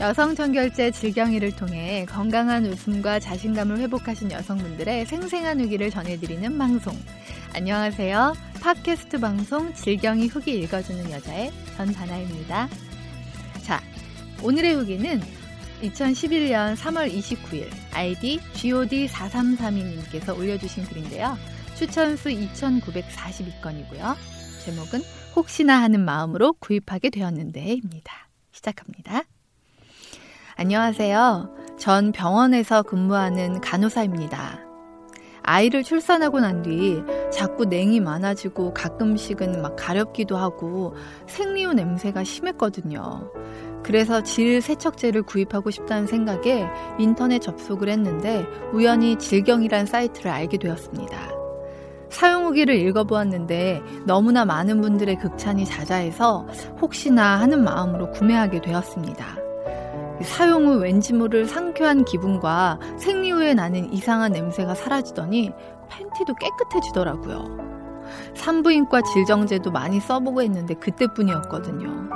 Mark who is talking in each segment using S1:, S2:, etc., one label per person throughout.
S1: 여성 청결제 질경이를 통해 건강한 웃음과 자신감을 회복하신 여성분들의 생생한 후기를 전해드리는 방송. 안녕하세요. 팟캐스트 방송 질경이 후기 읽어주는 여자의 전다나입니다. 자, 오늘의 후기는 2011년 3월 29일 아이디 god4332님께서 올려주신 글인데요. 추천수 2942건이고요. 제목은 혹시나 하는 마음으로 구입하게 되었는데입니다. 시작합니다. 안녕하세요. 전 병원에서 근무하는 간호사입니다. 아이를 출산하고 난 뒤 자꾸 냉이 많아지고 가끔씩은 막 가렵기도 하고 생리후 냄새가 심했거든요. 그래서 질 세척제를 구입하고 싶다는 생각에 인터넷 접속을 했는데 우연히 질경이란 사이트를 알게 되었습니다. 사용 후기를 읽어보았는데 너무나 많은 분들의 극찬이 잦아해서 혹시나 하는 마음으로 구매하게 되었습니다. 사용 후 왠지 모를 상쾌한 기분과 생리 후에 나는 이상한 냄새가 사라지더니 팬티도 깨끗해지더라고요. 산부인과 질정제도 많이 써보고 했는데 그때뿐이었거든요.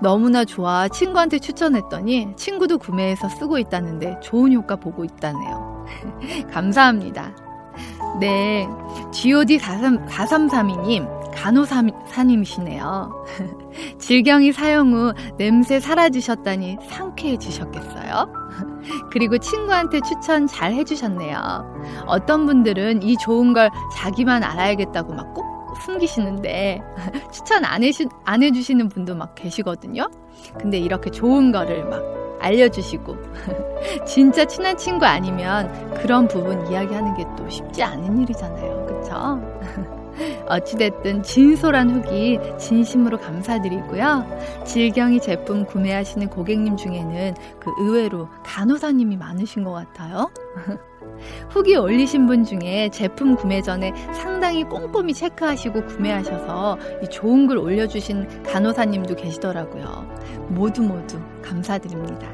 S1: 너무나 좋아 친구한테 추천했더니 친구도 구매해서 쓰고 있다는데 좋은 효과 보고 있다네요. 감사합니다. 네, GOD4332님, 간호사님이시네요. 질경이 사용 후 냄새 사라지셨다니 상쾌해지셨겠어요? 그리고 친구한테 추천 잘 해주셨네요. 어떤 분들은 이 좋은 걸 자기만 알아야겠다고 막 꼭 숨기시는데 추천 안, 해주, 안 해주시는 분도 막 계시거든요. 근데 이렇게 좋은 거를 막 알려주시고 진짜 친한 친구 아니면 그런 부분 이야기하는 게 또 쉽지 않은 일이잖아요. 그쵸? 어찌됐든 진솔한 후기 진심으로 감사드리고요. 질경이 제품 구매하시는 고객님 중에는 그 의외로 간호사님이 많으신 것 같아요. 후기 올리신 분 중에 제품 구매 전에 상당히 꼼꼼히 체크하시고 구매하셔서 이 좋은 글 올려주신 간호사님도 계시더라고요. 모두 모두 감사드립니다.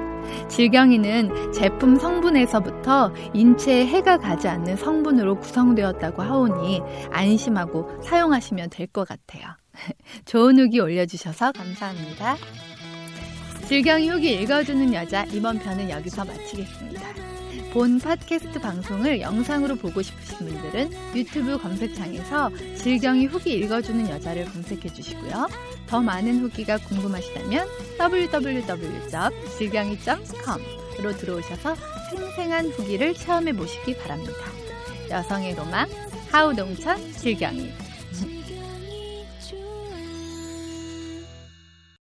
S1: 질경이는 제품 성분에서부터 인체에 해가 가지 않는 성분으로 구성되었다고 하오니 안심하고 사용하시면 될 것 같아요. 좋은 후기 올려주셔서 감사합니다. 질경이 후기 읽어주는 여자 이번 편은 여기서 마치겠습니다. 본 팟캐스트 방송을 영상으로 보고 싶으신 분들은 유튜브 검색창에서 질경이 후기 읽어주는 여자를 검색해 주시고요. 더 많은 후기가 궁금하시다면 www.질경이.com으로 들어오셔서 생생한 후기를 체험해 보시기 바랍니다. 여성의 로망 하우동천 질경이